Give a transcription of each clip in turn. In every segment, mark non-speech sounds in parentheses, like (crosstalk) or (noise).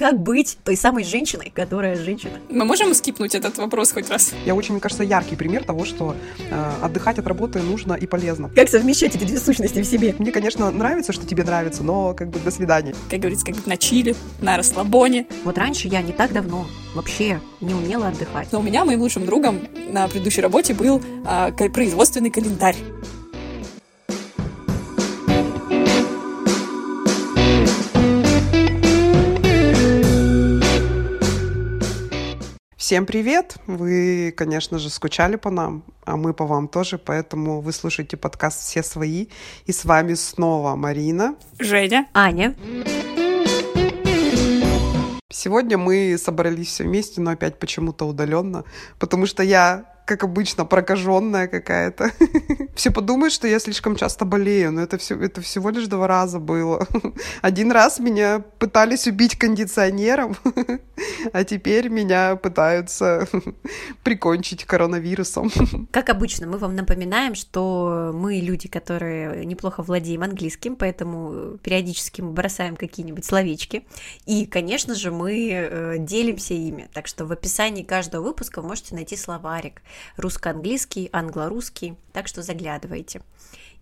Как быть той самой женщиной, которая женщина? Мы можем скипнуть этот вопрос хоть раз? Я очень, мне кажется, яркий пример того, что э, отдыхать от работы нужно и полезно. Как совмещать эти две сущности в себе? Мне, конечно, нравится, что тебе нравится, но как бы до свидания. Как говорится, как бы на чили, на расслабоне. Вот раньше я не так давно вообще не умела отдыхать. Но у меня, моим лучшим другом на предыдущей работе был э, производственный календарь. Всем привет! Вы, конечно же, скучали по нам, а мы по вам тоже, поэтому вы слушаете подкаст «Все свои». И с вами снова Марина. Женя. Аня. Сегодня мы собрались все вместе, но опять почему-то удаленно, потому что я как обычно, прокаженная какая-то. (laughs) Все подумают, что я слишком часто болею, но это, все, это всего лишь два раза было. (laughs) Один раз меня пытались убить кондиционером, (laughs) а теперь меня пытаются прикончить коронавирусом. Как обычно, мы вам напоминаем, что мы люди, которые неплохо владеем английским, поэтому периодически мы бросаем какие-нибудь словечки. И, конечно же, мы э, делимся ими. Так что в описании каждого выпуска вы можете найти словарик русско-английский, англо-русский, так что заглядывайте.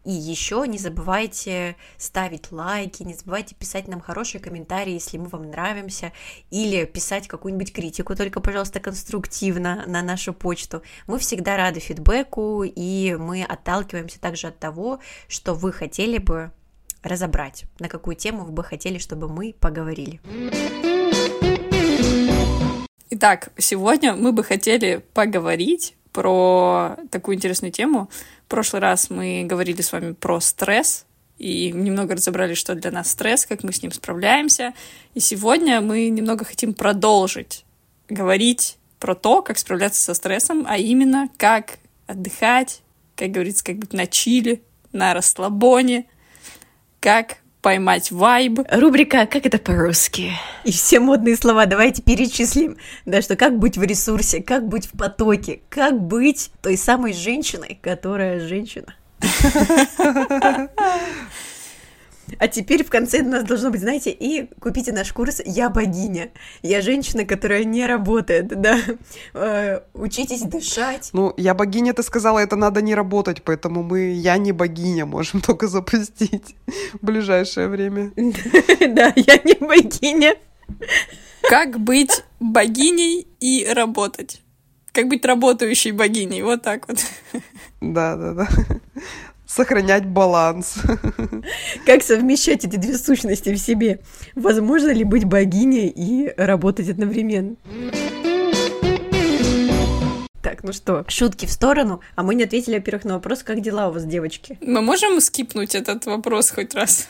И еще не забывайте ставить лайки, не забывайте писать нам хорошие комментарии, если мы вам нравимся, или писать какую-нибудь критику, только, пожалуйста, конструктивно на нашу почту. Мы всегда рады фидбэку, и мы отталкиваемся также от того, что вы хотели бы разобрать, на какую тему вы бы хотели, чтобы мы поговорили. Итак, сегодня мы бы хотели поговорить про такую интересную тему. В прошлый раз мы говорили с вами про стресс, и немного разобрали, что для нас стресс, как мы с ним справляемся. И сегодня мы немного хотим продолжить говорить про то, как справляться со стрессом, а именно как отдыхать, как говорится, как быть на чили, на расслабоне, как поймать вайб. Рубрика «Как это по-русски?» И все модные слова давайте перечислим. Да, что как быть в ресурсе, как быть в потоке, как быть той самой женщиной, которая женщина. (laughs) А теперь в конце у нас должно быть, знаете, и купите наш курс «Я богиня». Я женщина, которая не работает, да. Э, учитесь дышать. Ну, «Я богиня» ты сказала, это надо не работать, поэтому мы «Я не богиня» можем (laughs) только запустить в ближайшее время. (laughs) Да, «Я не богиня». Как быть богиней и работать? Как быть работающей богиней? Вот так вот. Да, да, да сохранять баланс. Как совмещать эти две сущности в себе? Возможно ли быть богиней и работать одновременно? Так, ну что, шутки в сторону, а мы не ответили, во-первых, на вопрос, как дела у вас, девочки? Мы можем скипнуть этот вопрос хоть раз?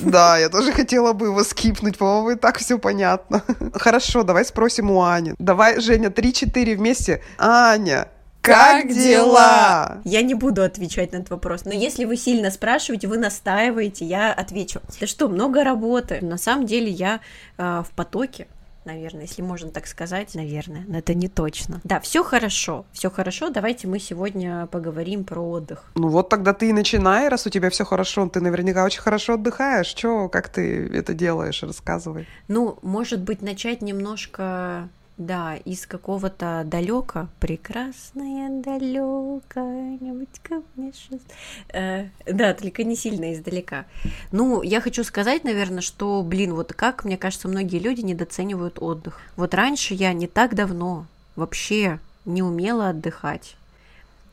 Да, я тоже хотела бы его скипнуть, по-моему, и так все понятно. Хорошо, давай спросим у Ани. Давай, Женя, 3-4 вместе. Аня, как дела? Я не буду отвечать на этот вопрос. Но если вы сильно спрашиваете, вы настаиваете, я отвечу. Да что, много работы. На самом деле я э, в потоке наверное, если можно так сказать, наверное, но это не точно. Да, все хорошо, все хорошо. Давайте мы сегодня поговорим про отдых. Ну вот тогда ты и начинай, раз у тебя все хорошо, ты наверняка очень хорошо отдыхаешь. Че, как ты это делаешь? Рассказывай. Ну, может быть, начать немножко да, из какого-то далека, прекрасное далека, нибудь ко мне шест... э, Да, только не сильно издалека. Ну, я хочу сказать, наверное, что, блин, вот как, мне кажется, многие люди недооценивают отдых. Вот раньше я не так давно вообще не умела отдыхать.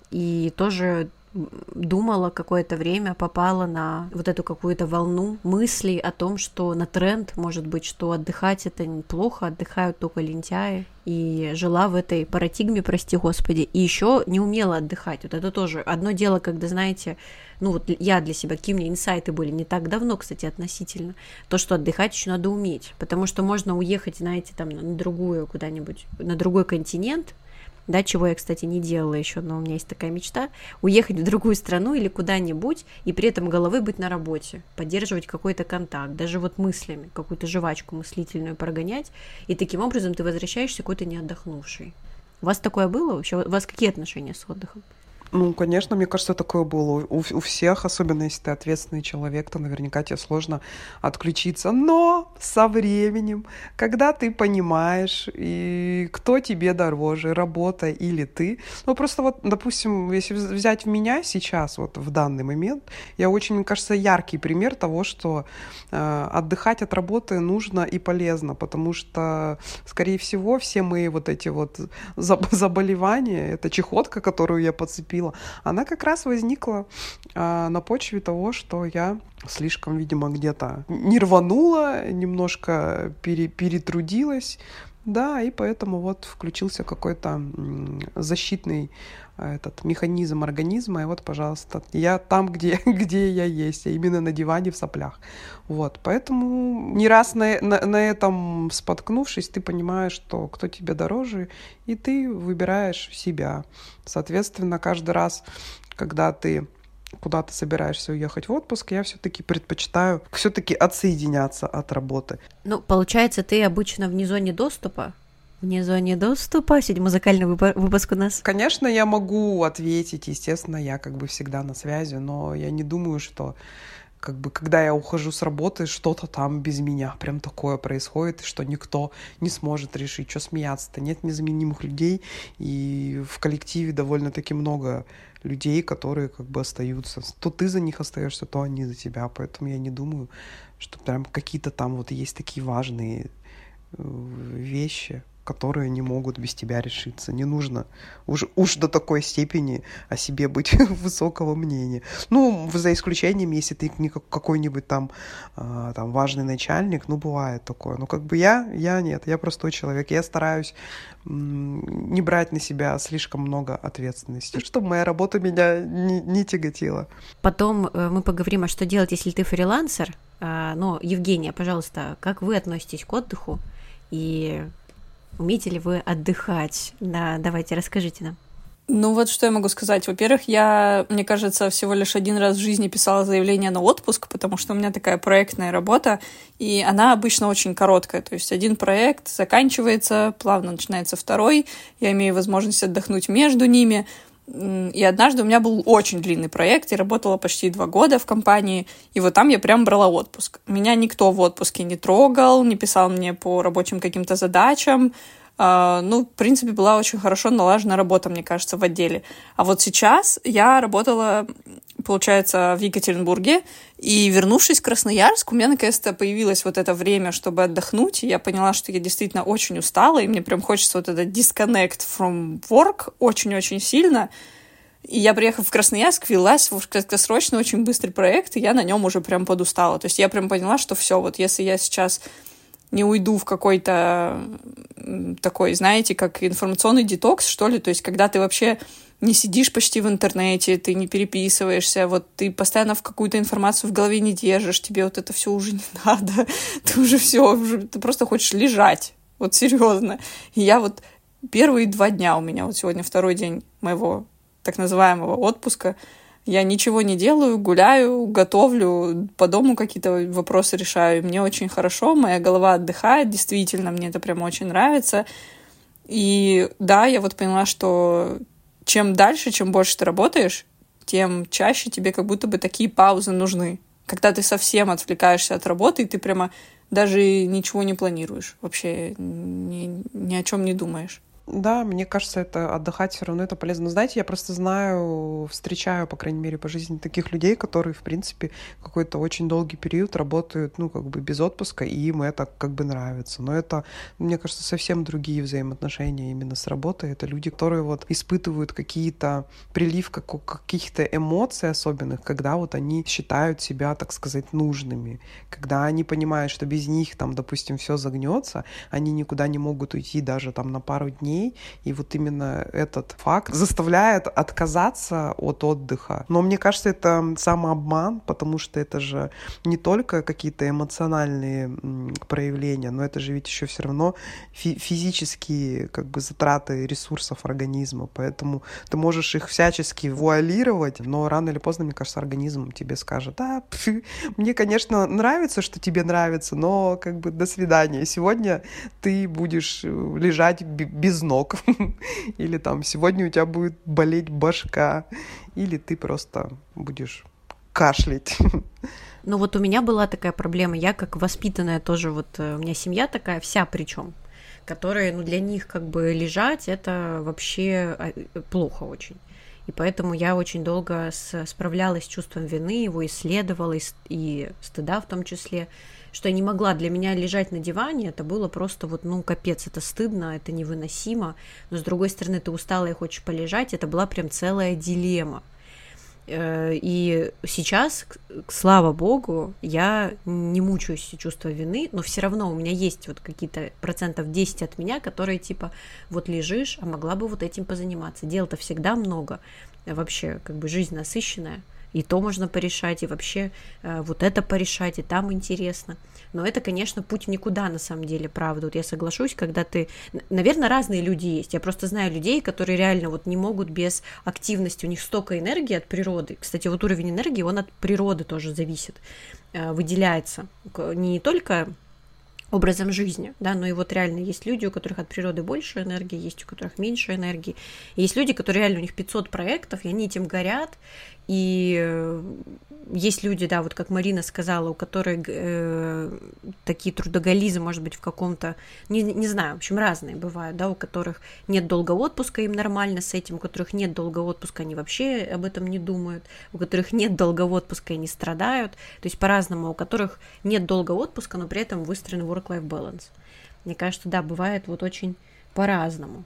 И тоже думала какое-то время, попала на вот эту какую-то волну мыслей о том, что на тренд, может быть, что отдыхать это неплохо, отдыхают только лентяи. И жила в этой парадигме, прости господи, и еще не умела отдыхать. Вот это тоже одно дело, когда, знаете, ну вот я для себя, какие у инсайты были не так давно, кстати, относительно, то, что отдыхать еще надо уметь, потому что можно уехать, знаете, там на другую куда-нибудь, на другой континент, да, чего я, кстати, не делала еще, но у меня есть такая мечта, уехать в другую страну или куда-нибудь, и при этом головы быть на работе, поддерживать какой-то контакт, даже вот мыслями, какую-то жвачку мыслительную прогонять, и таким образом ты возвращаешься какой-то не отдохнувший. У вас такое было вообще? У вас какие отношения с отдыхом? Ну, конечно, мне кажется, такое было у, у всех, особенно если ты ответственный человек, то наверняка тебе сложно отключиться. Но со временем, когда ты понимаешь, и кто тебе дороже, работа или ты, ну просто вот, допустим, если взять в меня сейчас, вот в данный момент, я очень, мне кажется, яркий пример того, что э, отдыхать от работы нужно и полезно, потому что, скорее всего, все мои вот эти вот заболевания, это чехотка, которую я подцепила, говорила, она как раз возникла а, на почве того, что я слишком, видимо, где-то не рванула, немножко пере, перетрудилась, да, и поэтому вот включился какой-то защитный этот механизм организма, и вот, пожалуйста, я там, (laughs) где, где я есть, а именно на диване в соплях. Вот, поэтому не раз на, на, на этом споткнувшись, ты понимаешь, что кто тебе дороже, и ты выбираешь себя. Соответственно, каждый раз, когда ты куда ты собираешься уехать в отпуск, я все-таки предпочитаю все-таки отсоединяться от работы. Ну, получается, ты обычно вне зоне доступа Вне зоне доступа. Сегодня музыкальный выпуск у нас. Конечно, я могу ответить. Естественно, я как бы всегда на связи, но я не думаю, что как бы, когда я ухожу с работы, что-то там без меня прям такое происходит, что никто не сможет решить, что смеяться-то. Нет незаменимых людей, и в коллективе довольно-таки много людей, которые как бы остаются. То ты за них остаешься, то они за тебя. Поэтому я не думаю, что прям какие-то там вот есть такие важные э, вещи, которые не могут без тебя решиться. Не нужно уж, уж до такой степени о себе быть (laughs) высокого мнения. Ну, за исключением, если ты не какой-нибудь там, э, там важный начальник, ну, бывает такое. Но как бы я, я нет, я простой человек. Я стараюсь не брать на себя слишком много ответственности, чтобы моя работа меня не, не тяготила. Потом э, мы поговорим, а что делать, если ты фрилансер. А, но, Евгения, пожалуйста, как вы относитесь к отдыху? И Умеете ли вы отдыхать? Да, давайте расскажите нам. Ну вот что я могу сказать. Во-первых, я, мне кажется, всего лишь один раз в жизни писала заявление на отпуск, потому что у меня такая проектная работа, и она обычно очень короткая. То есть один проект заканчивается, плавно начинается второй, я имею возможность отдохнуть между ними. И однажды у меня был очень длинный проект, я работала почти два года в компании, и вот там я прям брала отпуск. Меня никто в отпуске не трогал, не писал мне по рабочим каким-то задачам. Uh, ну, в принципе, была очень хорошо налажена работа, мне кажется, в отделе. А вот сейчас я работала, получается, в Екатеринбурге, и вернувшись в Красноярск, у меня наконец-то появилось вот это время, чтобы отдохнуть, и я поняла, что я действительно очень устала, и мне прям хочется вот этот disconnect from work очень-очень сильно. И я, приехав в Красноярск, велась в краткосрочный, очень быстрый проект, и я на нем уже прям подустала. То есть я прям поняла, что все, вот если я сейчас не уйду в какой-то такой, знаете, как информационный детокс, что ли, то есть когда ты вообще не сидишь почти в интернете, ты не переписываешься, вот ты постоянно в какую-то информацию в голове не держишь, тебе вот это все уже не (laughs) надо, ты уже все, уже, ты просто хочешь лежать, вот серьезно. И я вот первые два дня у меня, вот сегодня второй день моего так называемого отпуска, я ничего не делаю, гуляю, готовлю, по дому какие-то вопросы решаю. Мне очень хорошо, моя голова отдыхает, действительно, мне это прям очень нравится. И да, я вот поняла, что чем дальше, чем больше ты работаешь, тем чаще тебе как будто бы такие паузы нужны. Когда ты совсем отвлекаешься от работы, и ты прямо даже ничего не планируешь, вообще ни, ни о чем не думаешь. Да, мне кажется, это отдыхать все равно это полезно. Знаете, я просто знаю, встречаю, по крайней мере, по жизни таких людей, которые, в принципе, какой-то очень долгий период работают, ну, как бы без отпуска, и им это как бы нравится. Но это, мне кажется, совсем другие взаимоотношения именно с работой. Это люди, которые вот испытывают какие-то прилив каких-то эмоций особенных, когда вот они считают себя, так сказать, нужными, когда они понимают, что без них там, допустим, все загнется, они никуда не могут уйти даже там на пару дней, дней. И вот именно этот факт заставляет отказаться от отдыха. Но мне кажется, это самообман, потому что это же не только какие-то эмоциональные проявления, но это же ведь еще все равно фи- физические как бы затраты ресурсов организма. Поэтому ты можешь их всячески вуалировать, но рано или поздно, мне кажется, организм тебе скажет, (laughs) да, мне, конечно, нравится, что тебе нравится, но как бы до свидания. Сегодня ты будешь э, лежать без ног, (laughs) или там сегодня у тебя будет болеть башка, или ты просто будешь кашлять. (laughs) Ну вот у меня была такая проблема, я как воспитанная тоже, вот э, у меня семья такая, вся причем, которые, ну для них как бы лежать, это вообще а, э, плохо очень. И поэтому я очень долго справлялась с чувством вины, его исследовала и, и стыда в том числе, что я не могла для меня лежать на диване, это было просто вот, ну, капец, это стыдно, это невыносимо, но с другой стороны, ты устала и хочешь полежать, это была прям целая дилемма. Э, и сейчас, слава богу, я не мучаюсь чувства вины, но все равно у меня есть вот какие-то процентов 10 от меня, которые типа вот лежишь, а могла бы вот этим позаниматься. Дел-то всегда много, вообще как бы жизнь насыщенная и то можно порешать, и вообще э, вот это порешать, и там интересно. Но это, конечно, путь никуда на самом деле, правда. Вот я соглашусь, когда ты... Наверное, разные люди есть. Я просто знаю людей, которые реально вот не могут без активности. У них столько энергии от природы. Кстати, вот уровень энергии, он от природы тоже зависит, э, выделяется. Не только образом жизни, да, но и вот реально есть люди, у которых от природы больше энергии, есть у которых меньше энергии, есть люди, которые реально, у них 500 проектов, и они этим горят, и э, есть люди, да, вот как Марина сказала, у которых э, такие трудоголизы, может быть, в каком-то, не, не знаю, в общем, разные бывают, да, у которых нет долго отпуска, им нормально с этим, у которых нет долго отпуска, они вообще об этом не думают, у которых нет долго отпуска, они страдают, то есть по-разному, у которых нет долго отпуска, но при этом выстроен work-life balance. Мне кажется, да, бывает вот очень по-разному.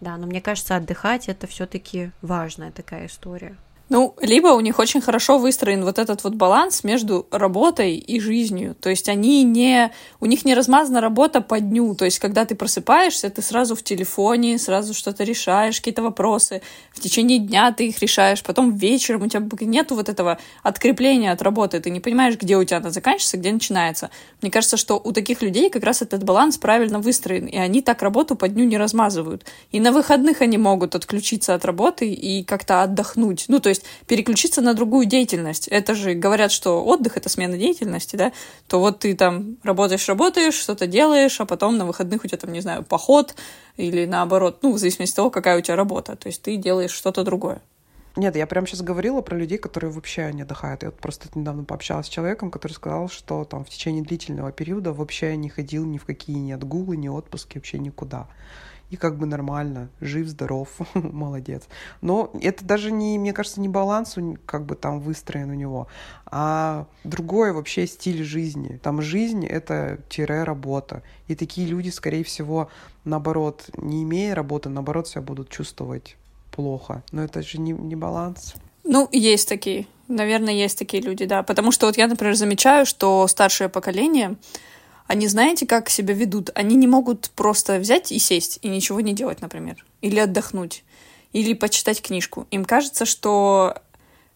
Да, но мне кажется, отдыхать это все-таки важная такая история. Ну, либо у них очень хорошо выстроен вот этот вот баланс между работой и жизнью. То есть они не... У них не размазана работа по дню. То есть когда ты просыпаешься, ты сразу в телефоне, сразу что-то решаешь, какие-то вопросы. В течение дня ты их решаешь. Потом вечером у тебя нету вот этого открепления от работы. Ты не понимаешь, где у тебя она заканчивается, где начинается. Мне кажется, что у таких людей как раз этот баланс правильно выстроен. И они так работу по дню не размазывают. И на выходных они могут отключиться от работы и как-то отдохнуть. Ну, то есть переключиться на другую деятельность. Это же говорят, что отдых — это смена деятельности, да, то вот ты там работаешь, работаешь, что-то делаешь, а потом на выходных у тебя там, не знаю, поход или наоборот, ну, в зависимости от того, какая у тебя работа. То есть ты делаешь что-то другое. Нет, я прям сейчас говорила про людей, которые вообще не отдыхают. Я вот просто недавно пообщалась с человеком, который сказал, что там в течение длительного периода вообще не ходил ни в какие ни отгулы, ни отпуски, вообще никуда и как бы нормально, жив, здоров, (laughs) молодец. Но это даже не, мне кажется, не баланс как бы там выстроен у него, а другой вообще стиль жизни. Там жизнь — это тире работа. И такие люди, скорее всего, наоборот, не имея работы, наоборот, себя будут чувствовать плохо. Но это же не, не баланс. Ну, есть такие. Наверное, есть такие люди, да. Потому что вот я, например, замечаю, что старшее поколение, они знаете, как себя ведут? Они не могут просто взять и сесть и ничего не делать, например. Или отдохнуть. Или почитать книжку. Им кажется, что,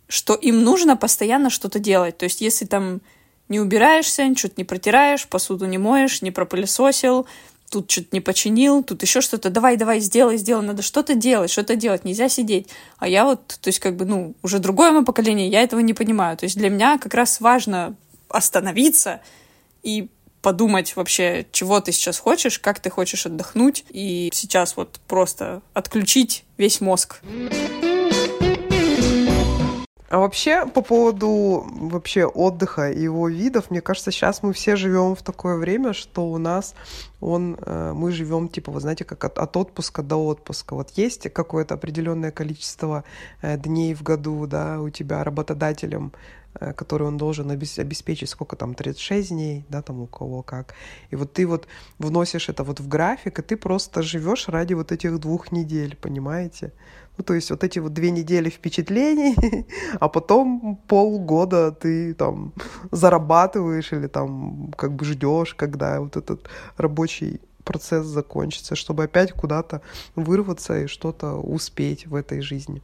что им нужно постоянно что-то делать. То есть, если там не убираешься, что-то не протираешь, посуду не моешь, не пропылесосил, тут что-то не починил, тут еще что-то, давай, давай, сделай, сделай, надо что-то делать, что-то делать, нельзя сидеть. А я вот, то есть как бы, ну, уже другое мое поколение, я этого не понимаю. То есть для меня как раз важно остановиться и подумать вообще, чего ты сейчас хочешь, как ты хочешь отдохнуть, и сейчас вот просто отключить весь мозг. А вообще, по поводу вообще отдыха и его видов, мне кажется, сейчас мы все живем в такое время, что у нас он, э, мы живем, типа, вы знаете, как от, от отпуска до отпуска. Вот есть какое-то определенное количество э, дней в году, да, у тебя работодателем который он должен обеспечить, сколько там, 36 дней, да, там у кого как. И вот ты вот вносишь это вот в график, и ты просто живешь ради вот этих двух недель, понимаете? Ну, то есть вот эти вот две недели впечатлений, (laughs) а потом полгода ты там зарабатываешь или там как бы ждешь, когда вот этот рабочий процесс закончится, чтобы опять куда-то вырваться и что-то успеть в этой жизни.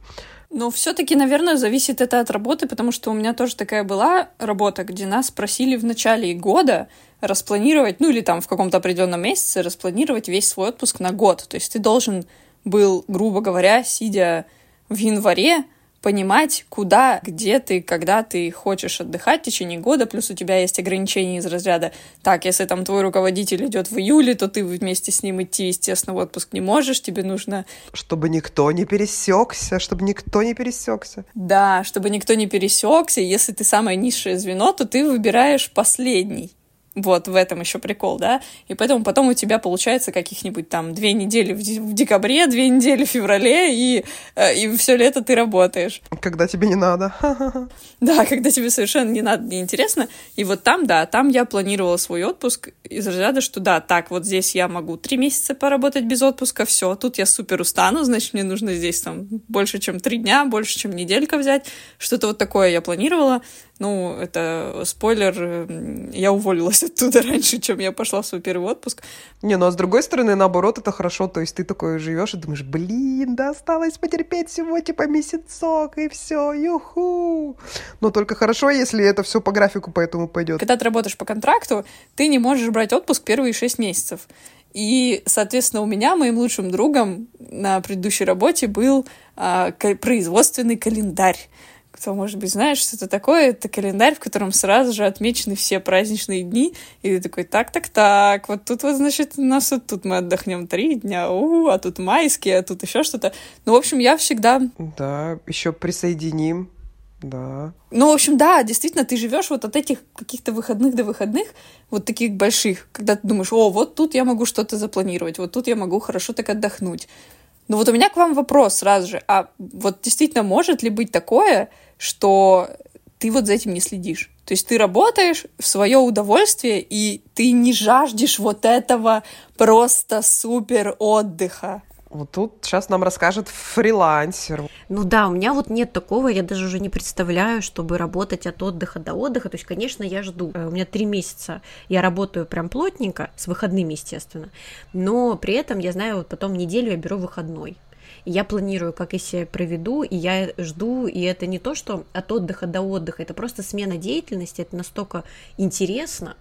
Ну, все-таки, наверное, зависит это от работы, потому что у меня тоже такая была работа, где нас просили в начале года распланировать, ну или там в каком-то определенном месяце распланировать весь свой отпуск на год. То есть ты должен был, грубо говоря, сидя в январе, понимать, куда, где ты, когда ты хочешь отдыхать в течение года, плюс у тебя есть ограничения из разряда, так, если там твой руководитель идет в июле, то ты вместе с ним идти, естественно, в отпуск не можешь, тебе нужно... Чтобы никто не пересекся, чтобы никто не пересекся. Да, чтобы никто не пересекся, если ты самое низшее звено, то ты выбираешь последний. Вот в этом еще прикол, да. И поэтому потом у тебя получается каких-нибудь там две недели в, декабре, две недели в феврале, и, э, и все лето ты работаешь. Когда тебе не надо. (laughs) Да, когда тебе совершенно не надо, не интересно. И вот там, да, там я планировала свой отпуск из разряда, что да, так, вот здесь я могу три месяца поработать без отпуска, все, тут я супер устану, значит, мне нужно здесь там больше, чем три дня, больше, чем неделька взять. Что-то вот такое я планировала. Ну, это спойлер, я уволилась оттуда (laughs) раньше, чем я пошла в свой первый отпуск. Не, ну а с другой стороны, наоборот, это хорошо, то есть ты такой живешь и думаешь, блин, да осталось потерпеть всего типа месяцок, и все, юху. Но только хорошо, если это все по графику поэтому пойдет. Когда ты работаешь по контракту, ты не можешь брать отпуск первые шесть месяцев. И, соответственно, у меня, моим лучшим другом на предыдущей работе был а, производственный календарь кто, может быть, знаешь, что это такое, это календарь, в котором сразу же отмечены все праздничные дни, и ты такой, так-так-так, вот тут вот, значит, у нас вот тут мы отдохнем три дня, у, а тут майские, а тут еще что-то. Ну, в общем, я всегда... Да, еще присоединим, да. Ну, в общем, да, действительно, ты живешь вот от этих каких-то выходных до выходных, вот таких больших, когда ты думаешь, о, вот тут я могу что-то запланировать, вот тут я могу хорошо так отдохнуть. Ну вот у меня к вам вопрос сразу же. А вот действительно может ли быть такое, что ты вот за этим не следишь. То есть ты работаешь в свое удовольствие, и ты не жаждешь вот этого просто супер отдыха. Вот тут сейчас нам расскажет фрилансер. Ну да, у меня вот нет такого, я даже уже не представляю, чтобы работать от отдыха до отдыха. То есть, конечно, я жду. Э, у меня три месяца я работаю прям плотненько, с выходными, естественно. Но при этом я знаю, вот потом неделю я беру выходной я планирую, как я себя проведу, и я жду, и это не то, что от отдыха до отдыха, это просто смена деятельности, это настолько интересно,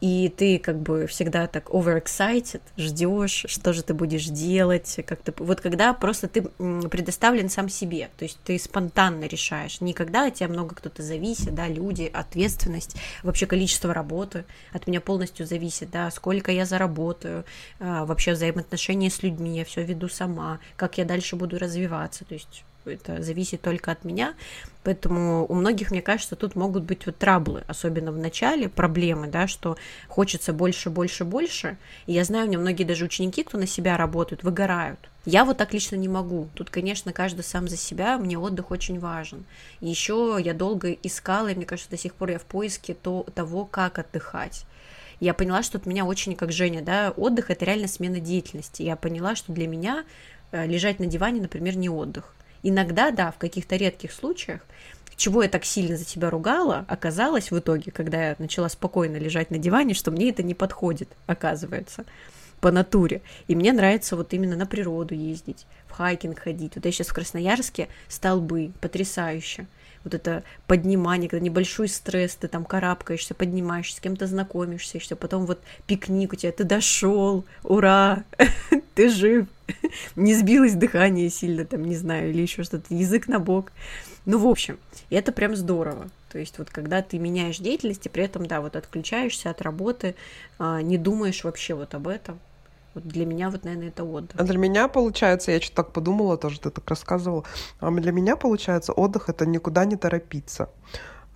и ты как бы всегда так overexcited, ждешь, что же ты будешь делать, как то вот когда просто ты предоставлен сам себе, то есть ты спонтанно решаешь, никогда от тебя много кто-то зависит, да, люди, ответственность, вообще количество работы от меня полностью зависит, да, сколько я заработаю, а, вообще взаимоотношения с людьми я все веду сама, как я дальше буду развиваться, то есть это зависит только от меня, поэтому у многих, мне кажется, тут могут быть вот траблы, особенно в начале, проблемы, да, что хочется больше, больше, больше, и я знаю, у меня многие даже ученики, кто на себя работают, выгорают, я вот так лично не могу. Тут, конечно, каждый сам за себя, мне отдых очень важен. еще я долго искала, и мне кажется, до сих пор я в поиске то, того, как отдыхать. Я поняла, что от меня очень, как Женя, да, отдых – это реально смена деятельности. Я поняла, что для меня э, лежать на диване, например, не отдых. Иногда, да, в каких-то редких случаях, чего я так сильно за себя ругала, оказалось в итоге, когда я начала спокойно лежать на диване, что мне это не подходит, оказывается, по натуре. И мне нравится вот именно на природу ездить, в хайкинг ходить. Вот я сейчас в Красноярске, столбы, потрясающе. Вот это поднимание, когда небольшой стресс, ты там карабкаешься, поднимаешься, с кем-то знакомишься, все, потом вот пикник у тебя, ты дошел, ура, (laughs) ты жив, (laughs) не сбилось дыхание сильно, там, не знаю, или еще что-то, язык на бок. Ну, в общем, это прям здорово. То есть вот когда ты меняешь деятельность, и при этом, да, вот отключаешься от работы, а, не думаешь вообще вот об этом. Вот для меня вот, наверное, это отдых. А для меня, получается, я что-то так подумала, тоже ты так рассказывала, а для меня, получается, отдых — это никуда не торопиться.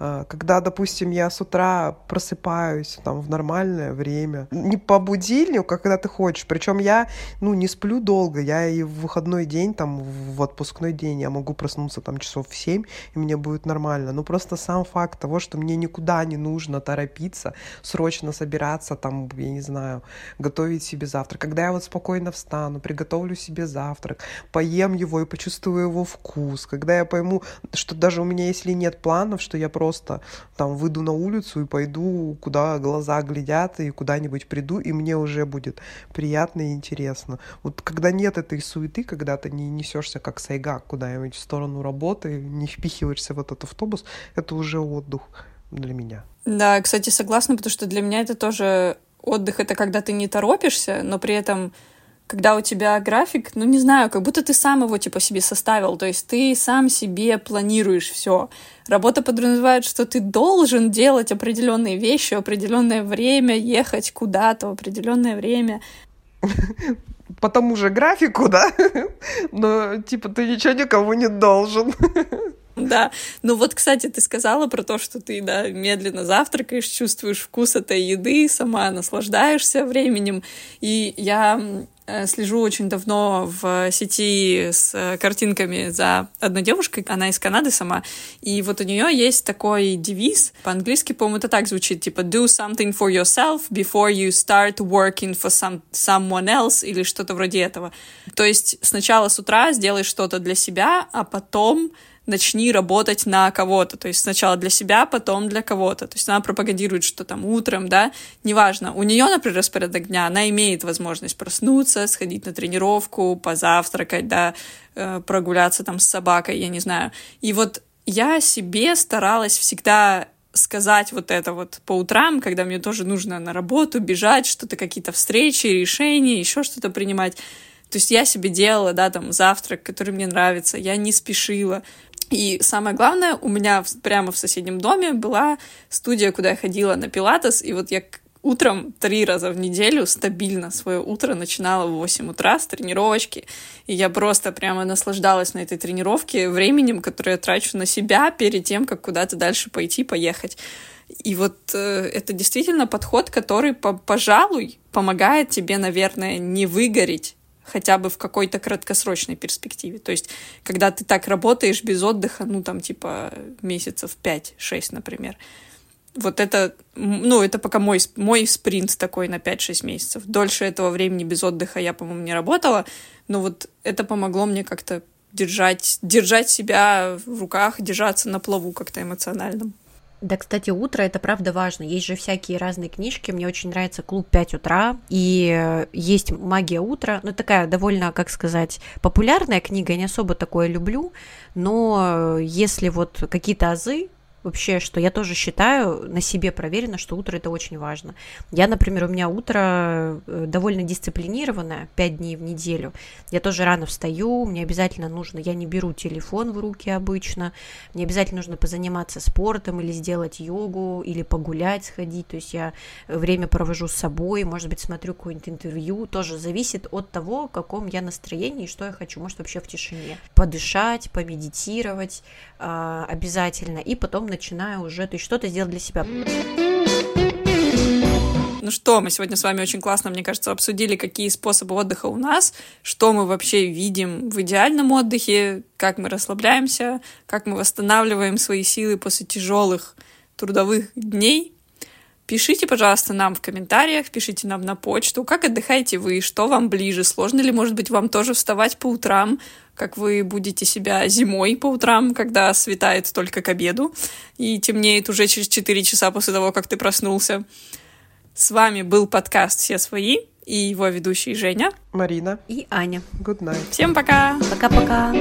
А, когда, допустим, я с утра просыпаюсь там в нормальное время, не по будильнику, когда ты хочешь. Причем я, ну, не сплю долго. Я и в выходной день, там, в отпускной день я могу проснуться там часов в 7, и мне будет нормально. Но просто сам факт того, что мне никуда не нужно торопиться, срочно собираться, там, я не знаю, готовить себе завтрак. Когда я вот спокойно встану, приготовлю себе завтрак, поем его и почувствую его вкус, когда я пойму, что даже у меня, если нет планов, что я просто просто там выйду на улицу и пойду, куда глаза глядят, и куда-нибудь приду, и мне уже будет приятно и интересно. Вот когда нет этой суеты, когда ты не несешься как сайгак куда-нибудь в сторону работы, не впихиваешься в этот автобус, это уже отдых для меня. Да, кстати, согласна, потому что для меня это тоже отдых, это когда ты не торопишься, но при этом когда у тебя график, ну не знаю, как будто ты сам его типа себе составил, то есть ты сам себе планируешь все. Работа подразумевает, что ты должен делать определенные вещи в определенное время, ехать куда-то в определенное время. (laughs) По тому же графику, да? (laughs) Но типа ты ничего никому не должен. (laughs) Да. Ну вот, кстати, ты сказала про то, что ты, да, медленно завтракаешь, чувствуешь вкус этой еды, сама наслаждаешься временем. И я слежу очень давно в сети с э, картинками за одной девушкой, она из Канады сама, и вот у нее есть такой девиз, по-английски, по-моему, это так звучит, типа do something for yourself before you start working for some, someone else или что-то вроде этого. То есть сначала с утра сделай что-то для себя, а потом начни работать на кого-то, то есть сначала для себя, потом для кого-то. То есть она пропагандирует, что там утром, да, неважно. У нее, например, распорядок дня, она имеет возможность проснуться, сходить на тренировку, позавтракать, да, э, прогуляться там с собакой, я не знаю. И вот я себе старалась всегда сказать вот это вот по утрам, когда мне тоже нужно на работу бежать, что-то какие-то встречи, решения, еще что-то принимать. То есть я себе делала, да, там, завтрак, который мне нравится, я не спешила. И самое главное, у меня прямо в соседнем доме была студия, куда я ходила на пилатес, и вот я утром три раза в неделю стабильно свое утро начинала в 8 утра с тренировочки. И я просто прямо наслаждалась на этой тренировке временем, которое я трачу на себя перед тем, как куда-то дальше пойти, поехать. И вот э, это действительно подход, который, по пожалуй, помогает тебе, наверное, не выгореть хотя бы в какой-то краткосрочной перспективе. То есть, когда ты так работаешь без отдыха, ну, там, типа, месяцев 5-6, например, вот это, ну, это пока мой, мой спринт такой на 5-6 месяцев. Дольше этого времени без отдыха я, по-моему, не работала, но вот это помогло мне как-то держать, держать себя в руках, держаться на плаву как-то эмоциональном. Да, кстати, утро это правда важно. Есть же всякие разные книжки. Мне очень нравится клуб 5 утра. И есть магия утра. Ну, такая довольно, как сказать, популярная книга. Я не особо такое люблю. Но если вот какие-то азы вообще, что я тоже считаю, на себе проверено, что утро это очень важно. Я, например, у меня утро э, довольно дисциплинированное, 5 дней в неделю. Я тоже рано встаю, мне обязательно нужно, я не беру телефон в руки обычно, мне обязательно нужно позаниматься спортом или сделать йогу, или погулять, сходить, то есть я время провожу с собой, может быть, смотрю какое-нибудь интервью, тоже зависит от того, в каком я настроении и что я хочу, может, вообще в тишине. Подышать, помедитировать а, обязательно, и потом начинаю уже, то есть что-то сделать для себя. Ну что, мы сегодня с вами очень классно, мне кажется, обсудили, какие способы отдыха у нас, что мы вообще видим в идеальном отдыхе, как мы расслабляемся, как мы восстанавливаем свои силы после тяжелых трудовых дней. Пишите, пожалуйста, нам в комментариях, пишите нам на почту, как отдыхаете вы, что вам ближе, сложно ли, может быть, вам тоже вставать по утрам, как вы будете себя зимой по утрам, когда светает только к обеду и темнеет уже через 4 часа после того, как ты проснулся. С вами был подкаст «Все свои» и его ведущие Женя, Марина и Аня. Good night. Всем пока! Пока-пока!